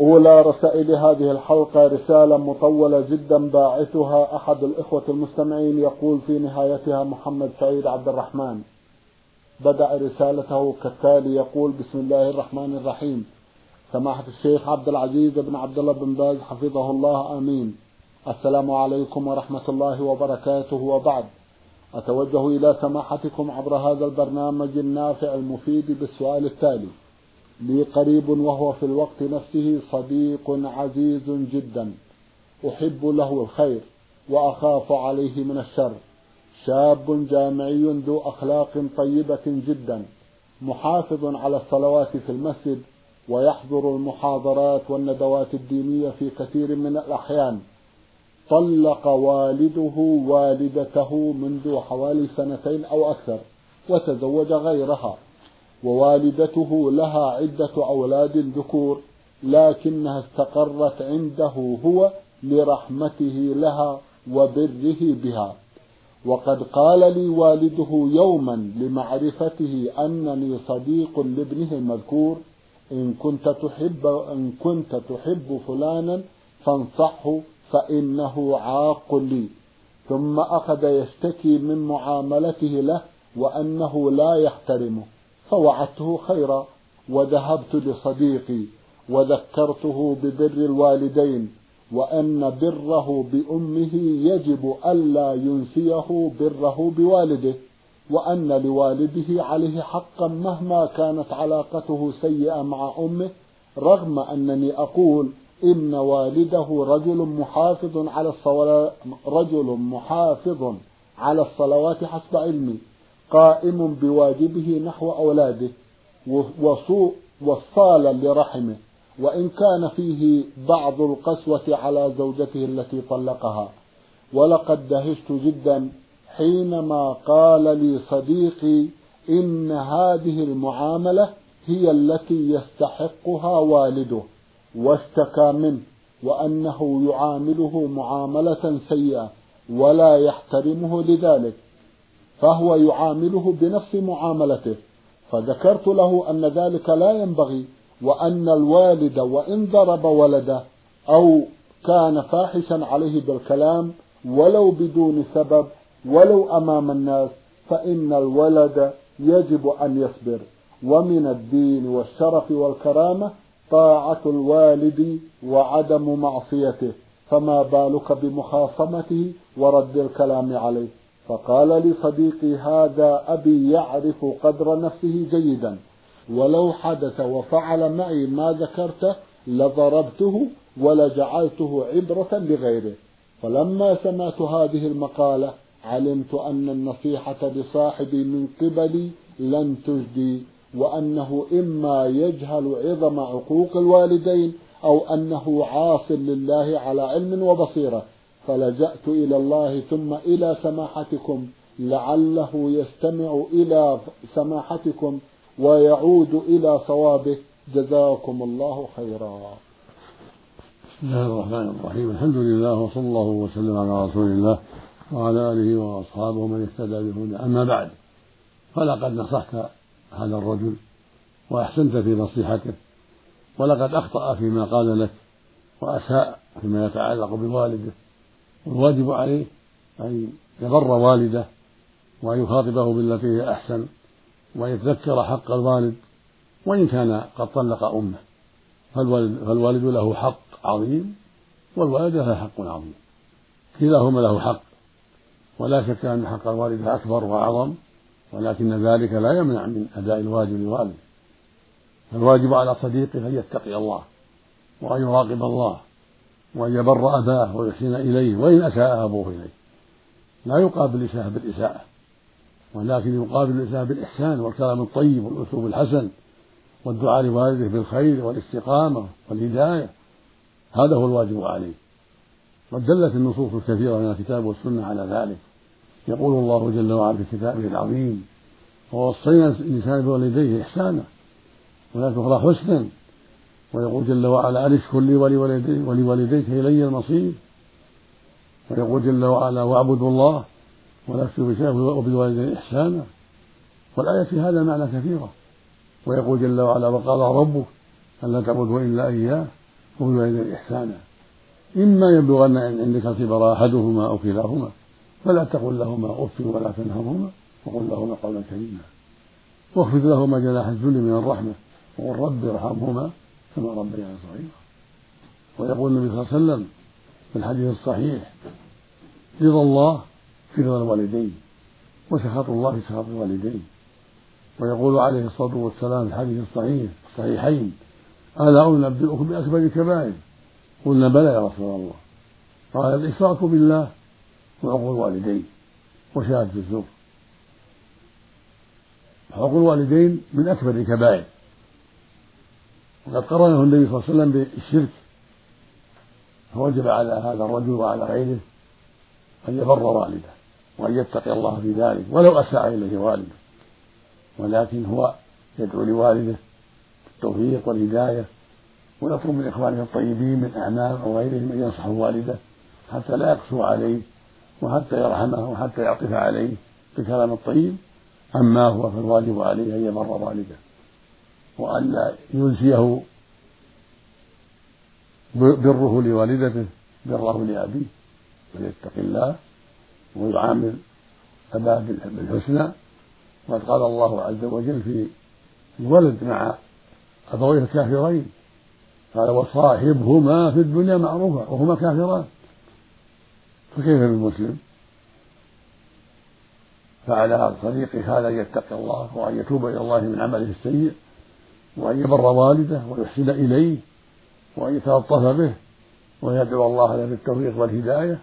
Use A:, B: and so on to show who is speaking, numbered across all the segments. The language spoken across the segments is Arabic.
A: أولى رسائل هذه الحلقة رسالة مطولة جدا باعثها أحد الإخوة المستمعين يقول في نهايتها محمد سعيد عبد الرحمن. بدأ رسالته كالتالي يقول بسم الله الرحمن الرحيم. سماحة الشيخ عبد العزيز بن عبد الله بن باز حفظه الله. آمين. السلام عليكم ورحمة الله وبركاته. وبعد أتوجه إلى سماحتكم عبر هذا البرنامج النافع المفيد بالسؤال التالي. لي قريب وهو في الوقت نفسه صديق عزيز جدا. أحب له الخير وأخاف عليه من الشر. شاب جامعي ذو أخلاق طيبة جدا. محافظ على الصلوات في المسجد ويحضر المحاضرات والندوات الدينية في كثير من الأحيان. طلق والده والدته منذ حوالي سنتين أو أكثر وتزوج غيرها. ووالدته لها عدة أولاد ذكور لكنها استقرت عنده هو لرحمته لها وبره بها. وقد قال لي والده يوما لمعرفته أنني صديق لابنه المذكور إن كنت تحب إن كنت تحب فلانا فانصحه فإنه عاق لي. ثم أخذ يشتكي من معاملته له وأنه لا يحترمه. فوعدته خيرا وذهبت لصديقي وذكرته ببر الوالدين وأن بره بأمه يجب ألا ينسيه بره بوالده وأن لوالده عليه حقا مهما كانت علاقته سيئة مع أمه رغم أنني أقول إن والده رجل محافظ على الصلاة رجل محافظ على الصلوات حسب علمي. قائم بواجبه نحو أولاده وصالا لرحمه وإن كان فيه بعض القسوة على زوجته التي طلقها. ولقد دهشت جدا حينما قال لي صديقي إن هذه المعاملة هي التي يستحقها والده واشتكى منه وأنه يعامله معاملة سيئة ولا يحترمه لذلك. فهو يعامله بنفس معاملته. فذكرت له أن ذلك لا ينبغي وأن الوالد وإن ضرب ولده أو كان فاحشا عليه بالكلام ولو بدون سبب ولو أمام الناس فإن الولد يجب أن يصبر. ومن الدين والشرف والكرامة طاعة الوالد وعدم معصيته فما بالك بمخاصمته ورد الكلام عليه. فقال لي صديقي هذا أبي يعرف قدر نفسه جيدا ولو حدث وفعل معي ما ذكرته لضربته ولجعلته عبرة لغيره. فلما سمعت هذه المقالة علمت أن النصيحة لصاحبي من قبلي لن تجدي وأنه إما يجهل عظم عقوق الوالدين أو أنه عاص لله على علم وبصيرة. فلجأت إلى الله ثم إلى سماحتكم لعله يستمع إلى سماحتكم ويعود إلى صوابه. جزاكم الله خيرا.
B: بسم الله الرحمن الرحيم. الحمد لله وصلى الله وسلم على رسول الله وعلى آله وأصحابه من اهتدى بهدى أما بعد فلقد نصحت هذا الرجل وأحسنت في نصيحته ولقد أخطأ فيما قال لك وأساء فيما يتعلق بوالده. والواجب عليه أن يبر والده وأن يخاطبه بالتي هي أحسن وأن يتذكر حق الوالد وإن كان قد طلق أمه. فالوالد, فالوالد له حق عظيم والوالدة لها حق عظيم. كلاهما له حق. ولا شك أن حق الوالد أكبر وأعظم ولكن ذلك لا يمنع من أداء الواجب لوالده. فالواجب على صديقه أن يتقي الله وأن يراقب الله وأن يبر أباه ويحسن إليه وإن أساء أبوه إليه. لا يقابل الإساءة بالإساءة ولكن يقابل الإساءة بالإحسان والكلام الطيب والأسلوب الحسن والدعاء لوالده بالخير والاستقامة والهداية. هذا هو الواجب عليه. قد دلت النصوص الكثيرة من الكتاب والسنة على ذلك. يقول الله جل وعلا في كتابه العظيم ووصينا الإنسان بوالديه إحسانا ولا تخرى حسنا ويقول جل وعلا أن اشكر لي ولوالديك, ولوالديك إلي المصير؟ ويقول جل وعلا وأعبدوا الله ولا تشركوا شيئا وبالوالدين إحسانا. والآية في هذا معنى كثيرة. ويقول جل وعلا وقال ربك ألا تعبدوا إلا إياه وبالوالدين إحسانا. إما يبلغن عندك الكبر أحدهما أو كلاهما فلا تقل لهما أف ولا تنهرهما وقل لهما قولا كريما. واخفض لهما جناح الذل من الرحمة وقل رب ارحمهما كما ربياني صغيرا ويقول النبي صلى الله عليه وسلم في الحديث الصحيح رضا الله في رضا الوالدين وسخط الله في سخط الوالدين. ويقول عليه الصلاة والسلام في الحديث الصحيح الصحيحين ألا أنبئكم بأكبر الكبائر؟ قلنا بلى يا رسول الله. قال الإشراك بالله وعقوق الوالدين وشهادة الزور حقوق الوالدين من أكبر الكبائر. وقد قرنه النبي صلى الله عليه وسلم بالشرك فوجب على هذا الرجل وعلى غيره أن يبر والده وأن يتقي الله في ذلك ولو أساء إليه والده. ولكن هو يدعو لوالده بالتوفيق والهداية ويطلب من إخوانه الطيبين من أعمام أو غيرهم أن ينصحوا والده حتى لا يقسو عليه وحتى يرحمه وحتى يعطف عليه بالكلام الطيب. أما هو فالواجب عليه أن يبر والده. وأن ينسيه بره لوالدته بره لأبيه ويتق الله ويعامل أباه بالحسنى. وقد قال الله عز وجل في الولد مع أبويه الكافرين قال وصاحبهما في الدنيا معروفة وهما كافران. فكيف بالمسلم؟ فعلى صديقه هذا أن يتقي الله وأن يتوب إلى الله من عمله السيء وأن يبر والده ويحسن إليه وأن يتلطف به ويدعو الله له بالتوفيق والهداية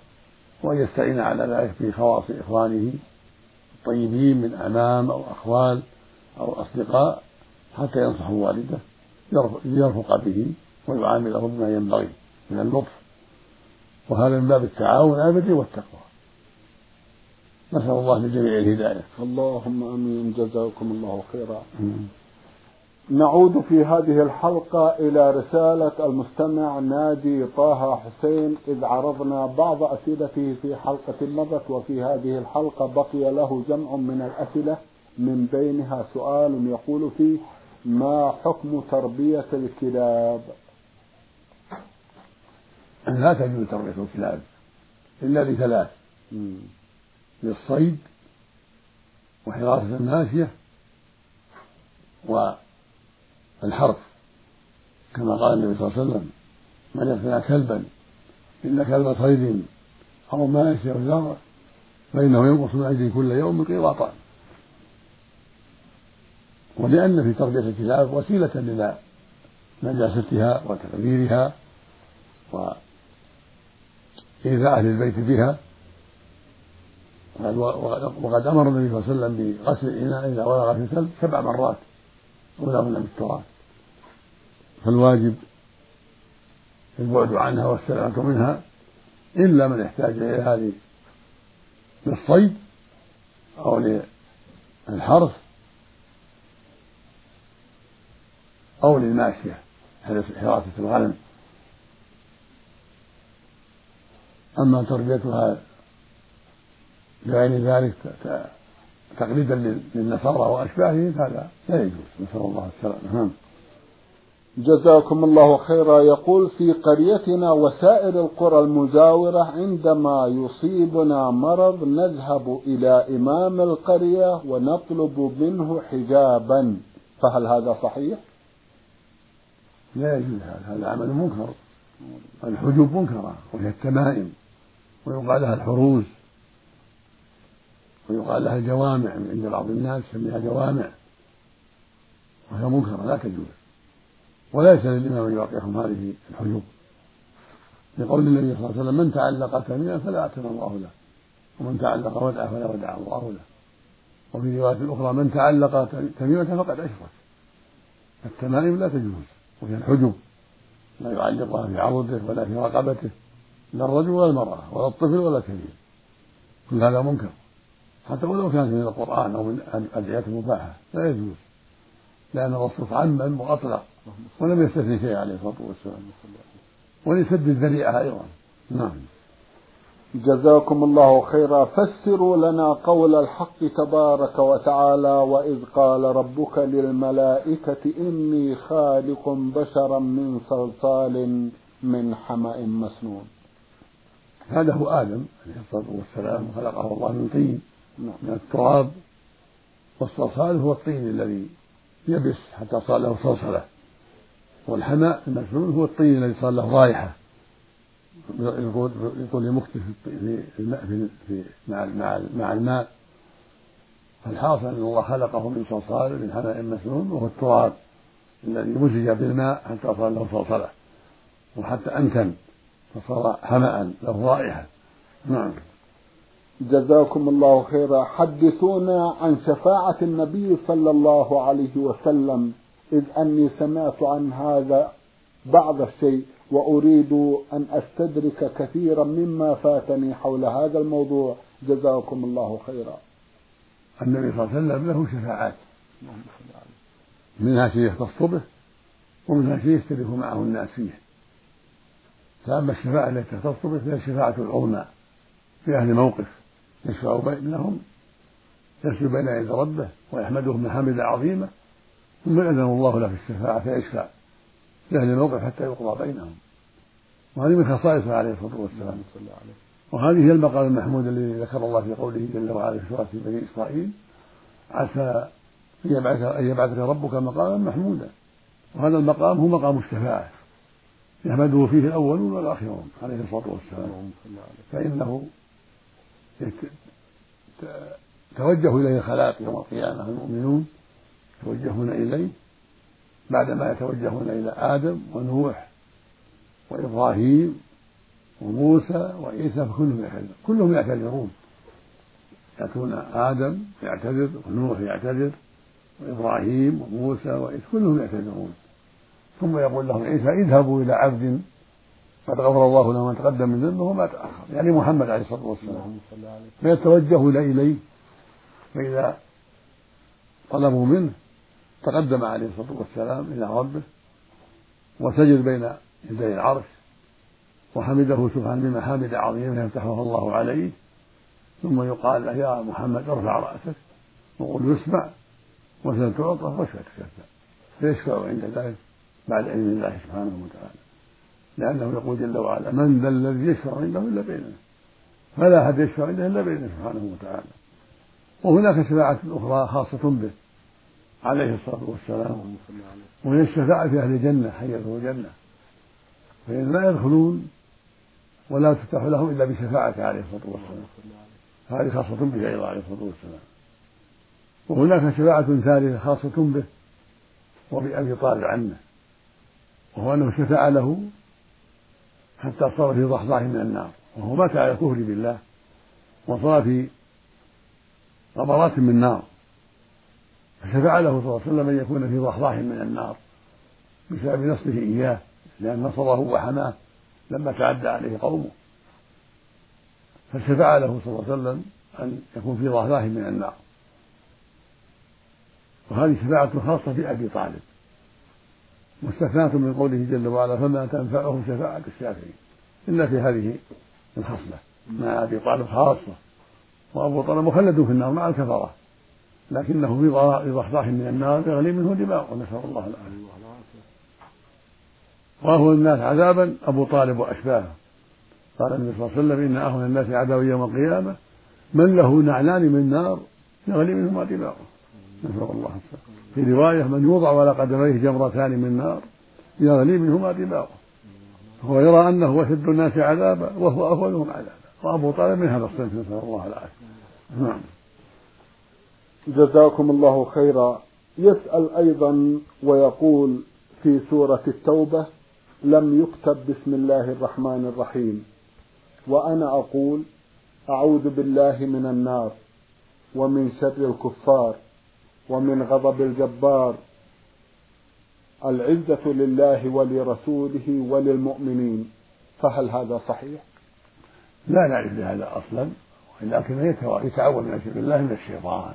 B: وأن يستعين على ذلك في خواص إخوانه الطيبين من أمام أو أخوال أو أصدقاء حتى ينصحوا والده ليرفق به ويعامله بما ينبغي من اللطف. وهذا من باب التعاون الابدي والتقوى. نسأل الله للجميع الهداية.
A: اللهم آمين. جزاكم الله خيرا. نعود في هذه الحلقة إلى رسالة المستمع نادي طه حسين إذ عرضنا بعض أسئلته في حلقة مضت وفي هذه الحلقة بقي له جمع من الأسئلة من بينها سؤال يقول فيه ما حكم تربية الكلاب؟
B: لا تجوز تربية الكلاب إلا لثلاث للصيد وحراسة الماشية والحرث كما قال النبي صلى الله عليه وسلم من يقتنع كلبا إلا كلب صيد أو ماشية أو زرع فإنه ينقص من أجله كل يوم قيراطان ولأن في تربية الكلاب وسيلة إلى نجاستها وتغذيرها وإيذاء أهل البيت بها. وقد أمر النبي صلى الله عليه وسلم بغسل الإناء إذا ولغ في الكلب سبع مرات. أولاهن بالتراب فالواجب البعد عنها والسلامة منها إلا من احتاج إلى هذه للصيد أو للحرث أو للماشية حراسة الغنم. أما تربيتها بغير ذلك تقليدا للنصارى وأشباههم هذا لا يجوز. نسأل الله السلامة. نعم.
A: جزاكم الله خيرا. يقول في قريتنا وسائر القرى المجاورة عندما يصيبنا مرض نذهب إلى إمام القرية ونطلب منه حجابا. فهل هذا صحيح؟
B: لا يجوز هذا. هذا عمل منكر. الحجوب منكرة وهي التمائم ويقال لها الحروز. ويقال لها الجوامع عند بعض الناس يسميها جوامع وهي منكرة لا تجوز. وليس للإمام أن يوقعهم هذه الحجوب. لقول النبي صلى الله عليه وسلم من تعلق تميما فلا أتم الله له ومن تعلق ودعه فلا ودع الله له. وفي رواية أخرى من تعلق تميمة فقد أشرك. التمائم لا تجوز وهي الحجب لا يعلقها في عضده ولا في رقبته لا الرجل ولا المرأة ولا الطفل ولا الكبير. كل هذا منكر. حتى ولو كانت من القرآن أو من الأدعية المباحة لا يجوز. لأن الرسول عمم وأطلق ولم يستثني شيء عليه الصلاة والسلام. وليسد الذريعة أيضا. نعم.
A: جزاكم الله خيرا. فسروا لنا قول الحق تبارك وتعالى وإذ قال ربك للملائكة إني خالق بشرا من صلصال من حمأ مسنون.
B: هذا هو آدم عليه الصلاة والسلام خلقه الله من طين. من التراب والصلصال هو الطين الذي يبس حتى صار له صلصلة. والحماء المسنون هو الطين الذي صار له رائحة. يقول لمكته في الماء في, مع مع مع الماء فالحاصل أن الله خلقه من صلصال من حماء مسنون وهو التراب الذي مزج بالماء حتى صار له صلصلة. وحتى أنتن فصار حماء له رائحة. نعم.
A: جزاكم الله خيرا. حدثونا عن شفاعة النبي صلى الله عليه وسلم إذ أني سمعت عن هذا بعض الشيء وأريد أن أستدرك كثيرا مما فاتني حول هذا الموضوع. جزاكم الله خيرا.
B: النبي صلى الله عليه وسلم له شفاعات. منها شيء يختص به ومنها شيء يشترك معه الناس فيه. فأما الشفاعة التي تختص به فهي الشفاعة العظمى في أهل موقف. يشفع بينهم يسجد بين يدي ربه ويحمده محامد عظيمة ثم يأذن الله له في الشفاعة فيشفع لأهل الموقف حتى يقضى بينهم. وهذه من خصائصه عليه الصلاة والسلام. وهذه هي المقام المحمود الذي ذكر الله في قوله جل وعلا في سورة بني إسرائيل عسى أن يبعث أن يبعثك ربك مقاما محمودا. وهذا المقام هو مقام الشفاعة يحمده فيه الأولون والآخرون عليه الصلاة والسلام. فإنه توجه إليه الخلائق يوم القيامة المؤمنون يتوجهون إليه بعدما يتوجهون إلى آدم ونوح وإبراهيم وموسى وعيسى فكلهم يعتذر كلهم يعتذرون. يأتون آدم يعتذر ونوح يعتذر وإبراهيم وموسى وعيسى كلهم يعتذرون. ثم يقول لهم عيسى اذهبوا إلى عبد قد غفر الله له ما تقدم من ذنبه وما تأخر. يعني محمد عليه الصلاة والسلام. فيتوجه إليه فإذا طلبوا منه تقدم عليه الصلاة والسلام إلى ربه وسجد بين يدي العرش وحمده سبحانه بمحامد عظيمة يفتحها الله عليه. ثم يقال له يا محمد ارفع رأسك وقل يسمع وسل تعطى واشفع تشفع فيشفع عند ذلك؟ بعد علم الله سبحانه وتعالى. لأنه يقول جل وعلا من ذا الذي يشفع عنده إلا بإذنه. فلا أحد يشفع عنده إلا بإذنه سبحانه وتعالى. وهناك شفاعة أخرى خاصة به عليه الصلاة والسلام. وهي الشفاعة في أهل الجنة حي الجنة. فإن لا يدخلون ولا تفتح لهم إلا بشفاعته عليه الصلاة والسلام. هذه خاصة به أيضا عليه الصلاة والسلام. وهناك شفاعة ثالثة خاصة به وبأبي طالب عنه. وهو أنه شفع له حتى صار في ضحضاح من النار. وهو مات على الكفر بالله. وصار في غبرات من نار فشفع له صلى الله عليه وسلم أن يكون في ضحضاح من النار. بسبب نصره إياه. لأن نصره وحماه. لما تعدى عليه قومه. فشفع له صلى الله عليه وسلم أن يكون في ضحضاح من النار. وهذه شفاعة خاصة بأبي طالب. مستثناة من قوله جل وعلا فما تنفعهم شفاعة الشافعين إلا في هذه الخصلة مع أبي طالب خاصة وأبو طالب مخلد في النار مع الكفرة لكنه في ضحضاح من النار يغلي منه دماغه نسأل الله العافية. وأهون الناس عذابا أبو طالب وأشباهه قال النبي صلى الله عليه وسلم إن أهون الناس عذابا يوم القيامة من له نعلان من نار يغلي منهما دماغه نسأل الله السلامة. في رواية من يوضع على قدميه جمرتان من نار يغلي منهما دماغه. هو يرى أنه أشد الناس عذابا وهو أهونهم عذابا. وأبو طالب من هذا الصنف نسأل الله العافية. نعم.
A: جزاكم الله خيرا. يسأل أيضا ويقول في سورة التوبة لم يكتب بسم الله الرحمن الرحيم. وأنا أقول أعوذ بالله من النار ومن شر الكفار. ومن غضب الجبار. العزة لله ولرسوله وللمؤمنين. فهل هذا صحيح؟
B: لا نعرف بهذا أصلا ولكن يتعوذ الله من الشيطان.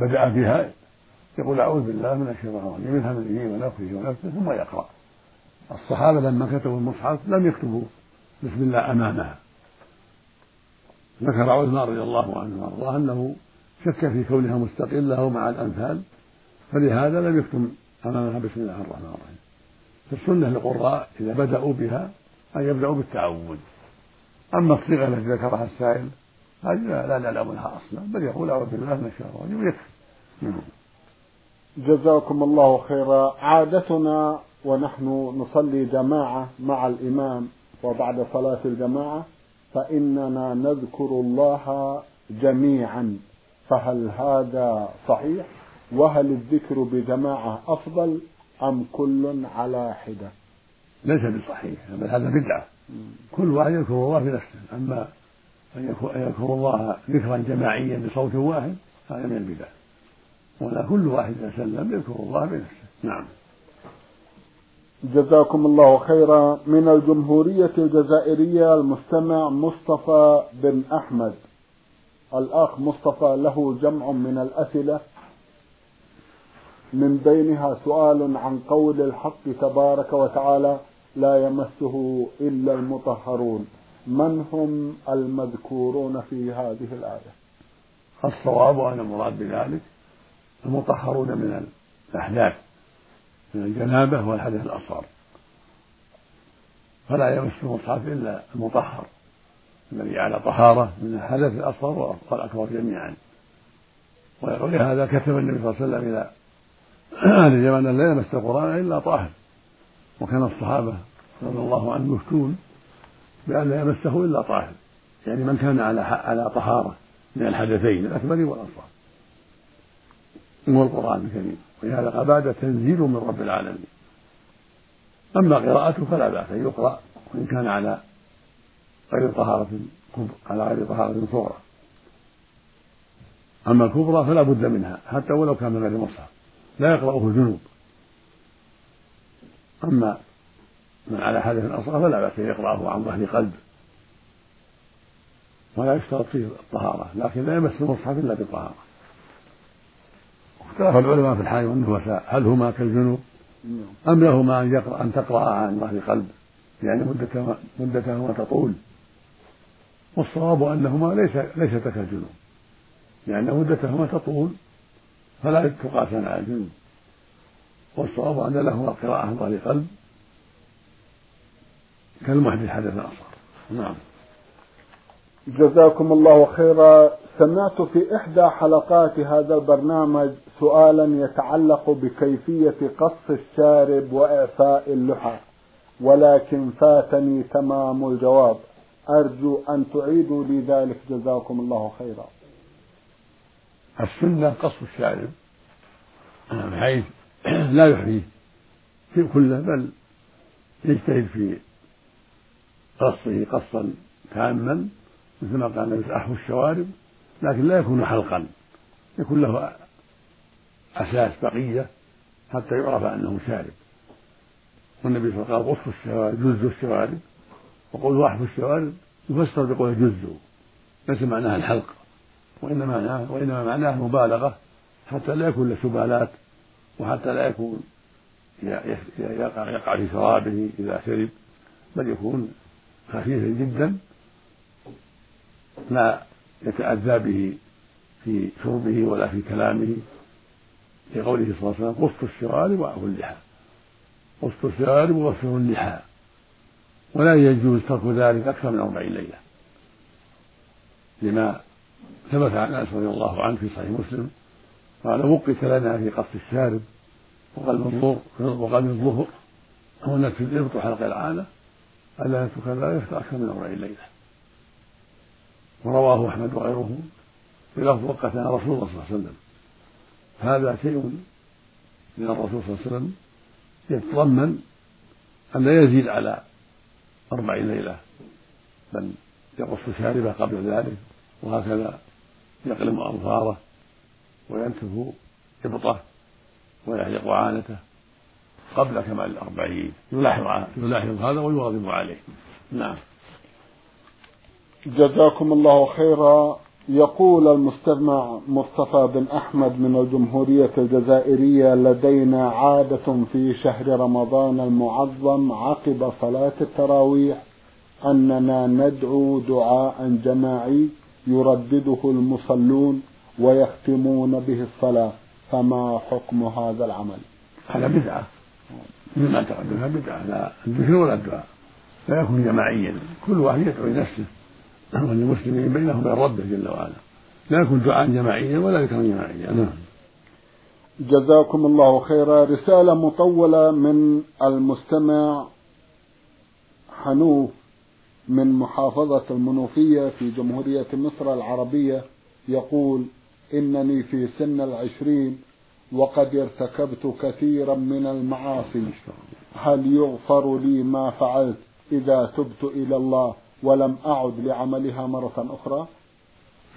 B: بدأ بها يقول أعوذ بالله من الشيطان الرجيم من همزه ونفخه ونفسه ثم يقرأ. الصحابة لما كتبوا المصحف لم يكتبوا بسم الله أمامها. ذكر عثمان رضي الله عنه وارضاه انه شك في كونها مستقلة مع الأمثال فلهذا لم يكتم أمامها بسم الله الرحمن الرحيم. فالسنة للقراء إذا بدأوا بها أن يبدأوا بالتعوذ أما الصيغة التي ذكرها السائل هذه لا نعلم لها أصلا بل يقول أعوذ بالله من الشيطان الرجيم يكفي. نعم.
A: جزاكم الله خيرا. عادتنا ونحن نصلي جماعة مع الإمام وبعد صلاة الجماعة فإننا نذكر الله جميعا. فهل هذا صحيح؟ وهل الذكر بجماعة أفضل أم كل على حدة؟
B: ليس بصحيح بل هذا بدعة. كل واحد يذكر الله بنفسه أما أن يذكر الله ذكرا جماعيا بصوت واحد هذا من البدع. ولا كل واحد سلم يذكر الله بنفسه نعم.
A: جزاكم الله خيرا. من الجمهورية الجزائرية المستمع مصطفى بن أحمد. الأخ مصطفى له جمع من الأسئلة. من بينها سؤال عن قول الحق تبارك وتعالى لا يمسه إلا المطهرون. من هم المذكورون في هذه الآية؟
B: الصواب أن المراد بذلك المطهرون من الأحداث من الجنابة والحدث الأصغر. فلا يمس المصحف إلا المطهر. الذي على طهارة من الحدث الأصغر والأكبر جميعا. ولهذا كتب النبي صلى الله عليه وسلم إلى أهل اليمن لا يمس القرآن إلا طاهر. وكان الصحابة رضي الله عنهم يفتون بأن لا يمسه إلا طاهر. يعني من كان على على طهارة من الحدثين الأكبر والأصغر. هو القرآن الكريم. ولهذا بعد تنزيل من رب العالمين. أما قراءته فلا بأس أن يقرأ وإن كان على غير طهارة على غير طهارة صغرى. أما الكبرى فلا بد منها حتى ولو كان من غير مصحف لا يقرأه الجنوب أما من على حدث أصغر فلا بأس أن يقرأه عن ظهر قلب. ولا يشترط فيه الطهارة لكن لا يمس المصحف إلا بطهارة. اختلف العلماء في الحال والنفساء هل هما كالجنوب أم لهما أن يقرأ أن تقرأ عن ظهر قلب؟ يعني مدة مدتهما تطول. والصواب أنهما ليس ليستا كالجنوب لأن مدتهما تطول فلا تقاسان على الجنوب والصواب أن لهما القراءة عن ظهر قلب كالمحدث حدث أصغر نعم.
A: جزاكم الله خيرا. سمعت في إحدى حلقات هذا البرنامج سؤالا يتعلق بكيفية قص الشارب وإعفاء اللحى ولكن فاتني تمام الجواب. أرجو أن تعيدوا لي ذلك. جزاكم الله خيرا.
B: السنة قص الشارب بحيث لا يحريه في كله بل يجتهد في قصه قصا تاما مثل ما قال أحفو الشوارب لكن لا يكون حلقا. يكون له أساس بقية حتى يعرف أنه شارب. والنبي صلى الله عليه وسلم قال قص الشوارب جز الشوارب. وقول واحفو الشوارب يفسر بقول جزوا ليس معناها الحلق وإنما معناه وإنما معناه مبالغة حتى لا يكون له سبالات وحتى لا يكون يقع, يقع في شرابه إذا شرب بل يكون خفيفا جدا لا يتأذى به في شربه ولا في كلامه في قوله صلى الله عليه وسلم قص الشوارب وأعفوا اللحى. قص الشوارب وغسلوا اللحى. ولا يجوز ترك ذلك أكثر من أربعين ليلة. لما ثبت عن أنس رضي الله عنه في صحيح مسلم قال وقت لنا في قص الشارب وقلب الظهر وقلب الظهر ونكس الإبط وحلق العانة ألا نترك ذلك أكثر من أربعين ليلة. ورواه أحمد وغيره بلفظ وقتنا رسول الله صلى الله عليه وسلم هذا شيء من الرسول صلى الله عليه وسلم يتضمن أن لا يزيد على أربعين ليلة بل يقص شاربة قبل ذلك وهكذا يقلم أظفاره وينتف إبطه ويحلق عانته قبل كمال الأربعين. يلاحظ يلاحظ هذا ويواظب عليه. نعم.
A: جزاكم الله خيرا. يقول المستمع مصطفى بن أحمد من الجمهورية الجزائرية لدينا عادة في شهر رمضان المعظم عقب صلاة التراويح أننا ندعو دعاء جماعي يردده المصلون ويختمون به الصلاة. فما حكم هذا العمل؟
B: هذا بدعة. مثل ما تقدم بدعة. لا الذكر ولا الدعاء لا يكون جماعيا. كل واحد يدعو لنفسه. وللمسلمين بينهم وبين ربه جل وعلا. لا يكون دعاء جماعيا ولا ذكرا جماعيا. نعم.
A: جزاكم الله خيرا. رسالة مطولة من المستمع حنوف من محافظة المنوفية في جمهورية مصر العربية يقول إنني في سن العشرين وقد ارتكبت كثيرا من المعاصي. هل يغفر لي ما فعلت إذا تبت إلى الله؟ ولم أعد لعملها مرة أخرى؟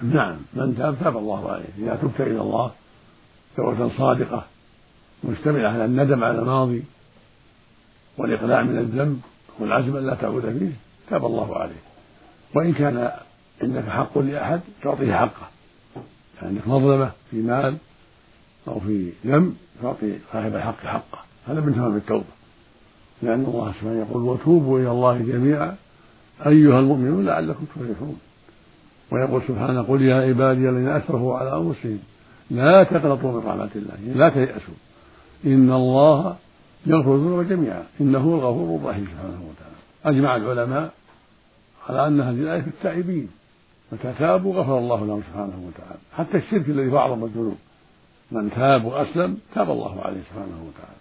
B: نعم من تاب تاب الله عليه. إذا تبت إلى الله توبة صادقة مشتملة على الندم على الماضي والإقلاع من الذنب والعزم أن لا تعود فيه تاب الله عليه. وإن كان عندك حق لأحد تعطيه حقه. عندك مظلمة في مال أو في ذنب تعطي صاحب الحق حقه. هذا من تمام التوبة. لأن الله سبحانه يقول وتوبوا إلى الله جميعا أيها المؤمنون لعلكم تفلحون. ويقول سبحانه قل يا عبادي الذين أسرفوا على أنفسهم لا تقنطوا من رحمة الله لا تيأسوا. إن الله يغفر الذنوب جميعا. إنه الغفور الرحيم سبحانه وتعالى. أجمع العلماء على أن هذه الآية في التائبين. متى تابوا غفر الله لهم سبحانه وتعالى. حتى الشرك الذي هو أعظم الذنوب. من تاب وأسلم تاب الله عليه سبحانه وتعالى.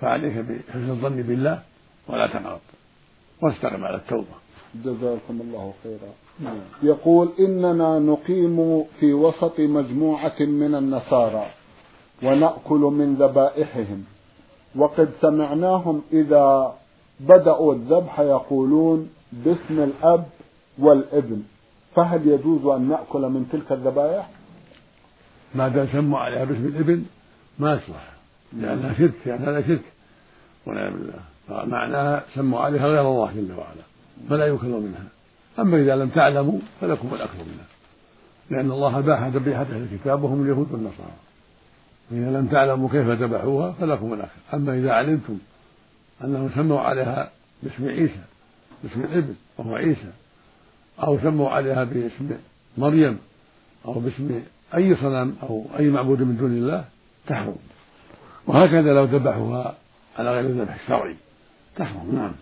B: فعليك بحسن الظن بالله ولا تقنط. واستقم على التوبة.
A: جزاكم الله خيرا. نعم. يقول إننا نقيم في وسط مجموعة من النصارى ونأكل من ذبائحهم. وقد سمعناهم إذا بدأوا الذبح يقولون باسم الأب والابن. فهل يجوز أن نأكل من تلك الذبائح؟
B: ما دام سموا عليها باسم الابن ما يصلح. لأنها شرك يعني هذا شرك. والعياذ بالله. فمعناها سموا عليها غير الله جل وعلا. فلا يؤكل منها. أما إذا لم تعلموا فلكم الأكل منها. لأن الله باح ذبيحة أهل الكتاب وهم اليهود والنصارى. فإذا لم تعلموا كيف ذبحوها فلكم الأكل أما إذا علمتم أنهم سموا عليها باسم عيسى باسم الابن وهو عيسى أو سموا عليها باسم مريم أو باسم أي صنم أو أي معبود من دون الله تحرم. وهكذا لو ذبحوها على غير الذبح الشرعي تحرم. نعم.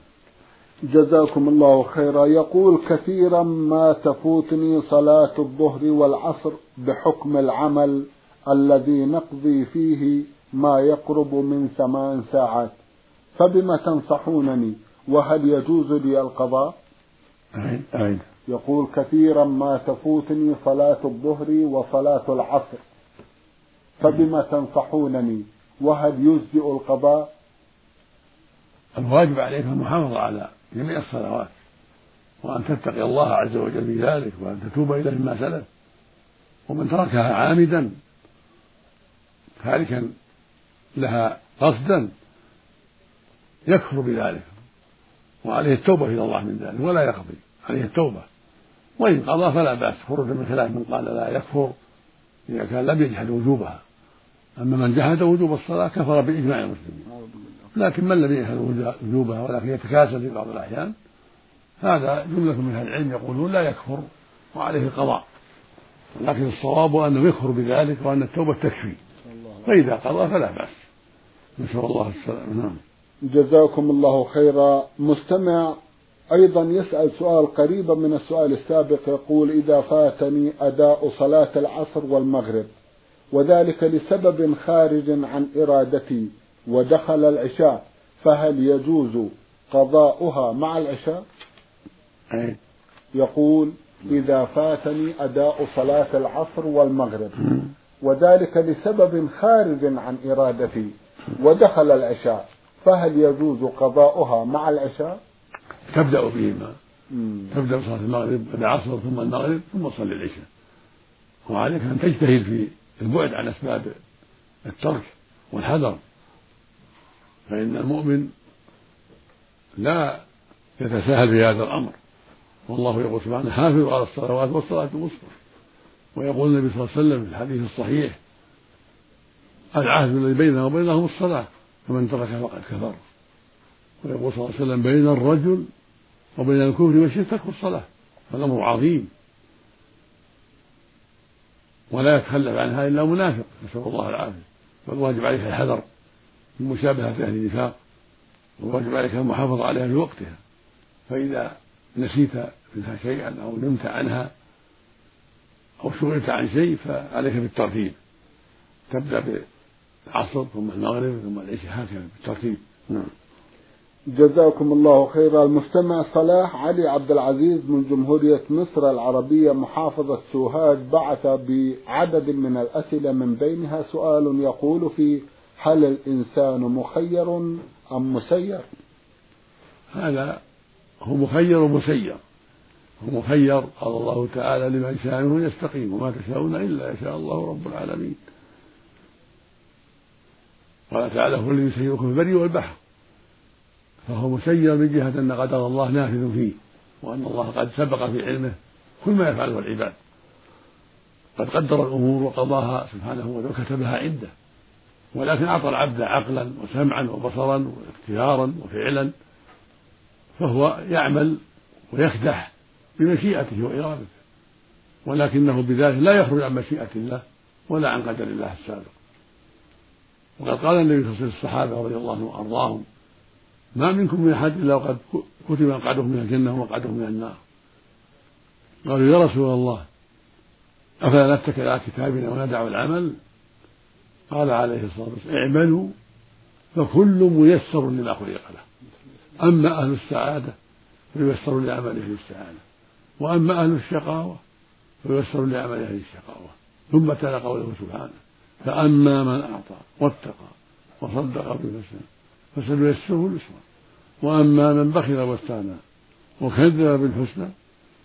A: جزاكم الله خيرا. يقول كثيرا ما تفوتني صلاة الظهر والعصر بحكم العمل الذي نقضي فيه ما يقرب من ثمان ساعات. فبما تنصحونني؟ وهل يجوز لي القضاء؟
B: أعيد
A: يقول كثيرا ما تفوتني صلاة الظهر وصلاة العصر. فبما تنصحونني؟ وهل يجزئ القضاء؟
B: الواجب عليك المحافظة على جميع الصلوات. وأن تتقي الله عز وجل في ذلك وأن تتوب إليه مما سلف. ومن تركها عامدا تاركا لها قصدا يكفر بذلك. وعليه التوبة إلى الله من ذلك ولا يقضي عليه التوبة. وإن قضى فلا بأس. خروج من خلاف من قال لا يكفر إذا كان لم يجحد وجوبها. أما من جحد وجوب الصلاة كفر بإجماع المسلمين. لكن من لم يجحد وجوبها ولكن يتكاسل في بعض الأحيان هذا جملة من أهل العلم يقولون لا يكفر وعليه القضاء. لكن الصواب أنه يكفر بذلك وأن التوبة تكفي. فإذا قضى فلا بأس. نسأل الله السلامة. نعم.
A: جزاكم الله خيرا. مستمع أيضا يسأل سؤال قريبا من السؤال السابق يقول إذا فاتني أداء صلاة العصر والمغرب وذلك لسبب خارج عن إرادتي ودخل العشاء فهل يجوز قضاؤها مع العشاء؟ يقول إذا فاتني أداء صلاة العصر والمغرب. وذلك لسبب خارج عن إرادتي. ودخل العشاء فهل يجوز قضاؤها مع العشاء؟
B: تبدأ بهما تبدأ بصلاة المغرب العصر ثم المغرب ثم تصلي العشاء. وعليك أن تجتهد في البعد عن أسباب الترك والحذر. فإن المؤمن لا يتساهل في هذا الأمر. والله يقول سبحانه حافظوا على الصلوات والصلاة الوسطى. ويقول النبي صلى الله عليه وسلم في الحديث الصحيح العهد الذي بيننا وبينهم الصلاة فمن تركها فقد كفر. ويقول صلى الله عليه وسلم بين الرجل وبين الكفر والشرك ترك الصلاة فالأمر عظيم. ولا يتخلف عنها إلا منافق نسأل الله العافية. فالواجب عليك الحذر. من مشابهة أهل النفاق والواجب عليك المحافظة عليها في وقتها. فإذا نسيت منها شيئا أو نمت عنها أو شغلت عن شيء فعليك بالترتيب. تبدأ بالعصر ثم المغرب ثم العشاء هكذا بالترتيب. نعم.
A: جزاكم الله خيرا المستمع صلاح علي عبد العزيز من جمهورية مصر العربية محافظة سوهاج بعث بعدد من الأسئلة من بينها سؤال يقول في هل الإنسان مخير أم مسير؟
B: هذا هو مخير ومسير هو مخير قال الله تعالى لمن شاء منه يستقيم وما تشاءون إلا يشاء الله رب العالمين. قال تعالى هو الذي يسيركم في البر والبحر. فهو مسير من جهة أن قدر الله نافذ فيه وأن الله قد سبق في علمه كل ما يفعله العباد. قد قدر الأمور وقضاها سبحانه وتعالى وكتبها عنده. ولكن أعطى العبد عقلا وسمعا وبصرا واختيارا وفعلا فهو يعمل ويكدح بمشيئته وإرادته ولكنه بذلك لا يخرج عن مشيئة الله ولا عن قدر الله السابق. وقد قال النبي صلى الله عليه وسلم الصحابة رضي الله عنهم وأرضاهم ما منكم من أحد إلا وقد كتب مقعده من الجنة ومقعده من النار. قالوا يا رسول الله أفلا نتكل على كتابنا وندع العمل؟ قال عليه الصلاة والسلام اعملوا فكل ميسر لما خلق له أما أهل السعادة فييسر لعمل أهل السعادة وأما أهل الشقاوة فييسر لعمل أهل الشقاوة. ثم تلا قوله سبحانه فأما من أعطى واتقى وصدق بالحسنى فسنيسره اليسرى وأما من بخل واستغنى وكذب بالحسنى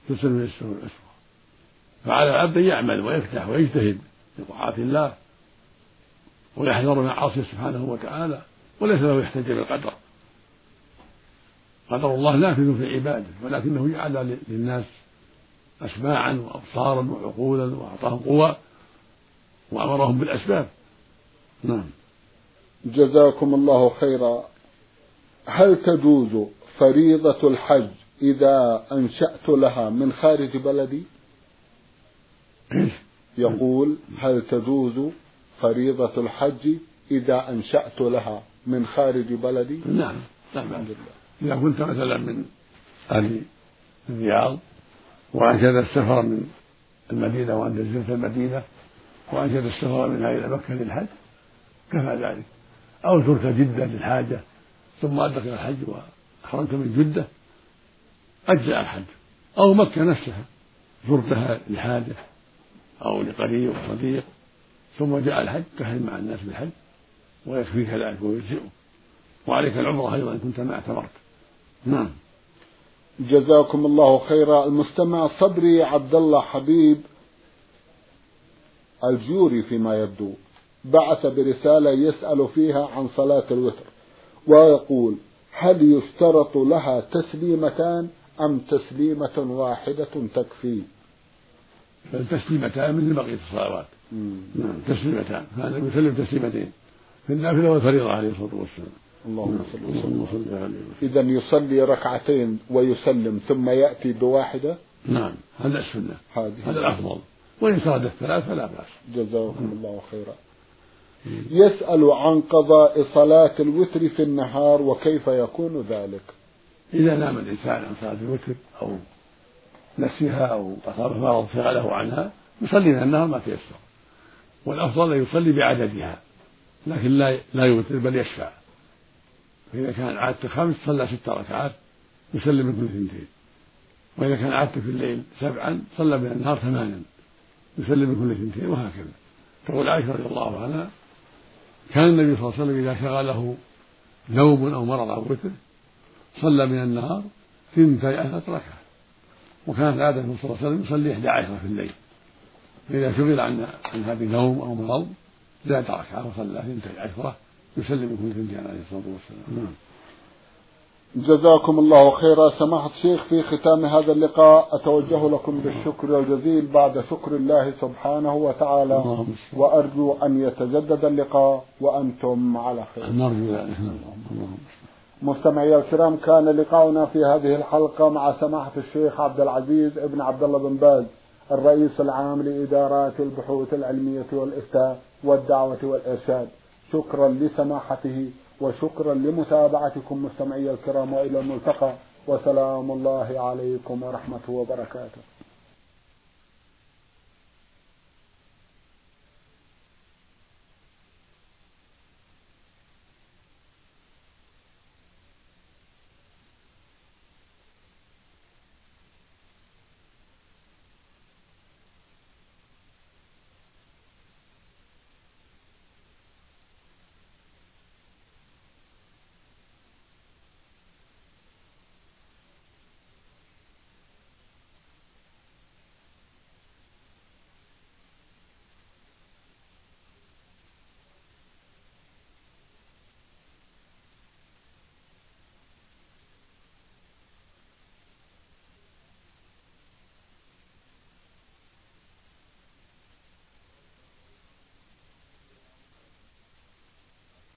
B: فسنيسره الأسرى فعلى العبد أن يعمل ويفتح ويجتهد في طاعات الله ويحذر معاصيه سبحانه وتعالى وليس له يحتج بالقدر. قدر الله نافذ في عباده ولكنه جعل للناس أسماعا وأبصارا وعقولا وأعطاهم قوى وأمرهم بالأسباب. نعم.
A: جزاكم الله خيرا. هل تجوز فريضة الحج إذا أنشأت لها من خارج بلدي؟ يقول هل تجوز فريضة الحج إذا أنشأت لها من خارج بلدي؟
B: نعم نعم إذا كنت مثلا من أهل الرياض وأنشد السفر من المدينة وأنت زرت المدينة وأنشد السفر منها إلى مكة للحج كفى ذلك. أو زرت جدة للحاجة ثم أدرك الحج وأحرمت من جدة أجزأ الحج. أو مكة نفسها زرتها لحاجة أو لقريب وصديق ثم جاء الحج تحرم مع الناس بالحج ويكفيك ذلك ويجزئك وعليك العمرة أيضا إن كنت ما اعتمرت. نعم.
A: جزاكم الله خيرا. المستمع صبري عبد الله حبيب الجوري فيما يبدو. بعث برسالة يسأل فيها عن صلاة الوتر ويقول هل يشترط لها تسليمتان أم تسليمة واحدة تكفي؟
B: تسليمتان مثل بقية الصلوات. نعم تسليمتان. هذا يسلم تسليمتين. في النافلة والفريضة عليه الصلاة والسلام.
A: اللهم صل وسلم. إذا يصلي ركعتين ويسلم ثم يأتي بواحدة؟
B: نعم هذا السنة. هذا الأفضل. وإن صاد الثلاث فلا بأس.
A: جزاكم الله خيرا. يسأل عن قضاء صلاة الوتر في النهار وكيف يكون ذلك؟
B: إذا نام الإنسان عن صلاة الوتر أو نسيها أو أصابه مرض شغله عنها يصلي النهار ما تيسر. والأفضل أن يصلي بعددها لكن لا لا يوتر بل يشفع. فإذا كان عادته خمس صلى ست ركعات يسلم من كل اثنتين. وإذا كان عادته في الليل سبعا صلى من النهار ثمانا يسلم من كل اثنتين وهكذا. تقول عائشة رضي الله عنها كان النبي صلى الله عليه وسلم إذا شغله نوم أو مرض أو وتر صلى من النهار ثنتي عشرة ركعة. وكانت عادة صلى الله عليه وسلم يصلي إحدى عشرة في الليل. فإذا شغل عن عن هذه نوم أو مرض زاد ركعة وصلى ثنتي عشرة يسلم من كل ثنتين عليه الصلاة والسلام. نعم.
A: جزاكم الله خيرا. سماحة الشيخ في ختام هذا اللقاء أتوجه لكم بالشكر الجزيل بعد شكر الله سبحانه وتعالى. وأرجو أن يتجدد اللقاء وأنتم على خير.
B: نرجو ذلك.
A: مستمعي الكرام كان لقاؤنا في هذه الحلقة مع سماحة الشيخ عبد العزيز ابن عبد الله بن باز الرئيس العام لإدارات البحوث العلمية والإفتاء والدعوة والإرشاد. شكرا لسماحته وشكرا لمتابعتكم مستمعي الكرام وإلى الملتقى. وسلام الله عليكم ورحمة وبركاته.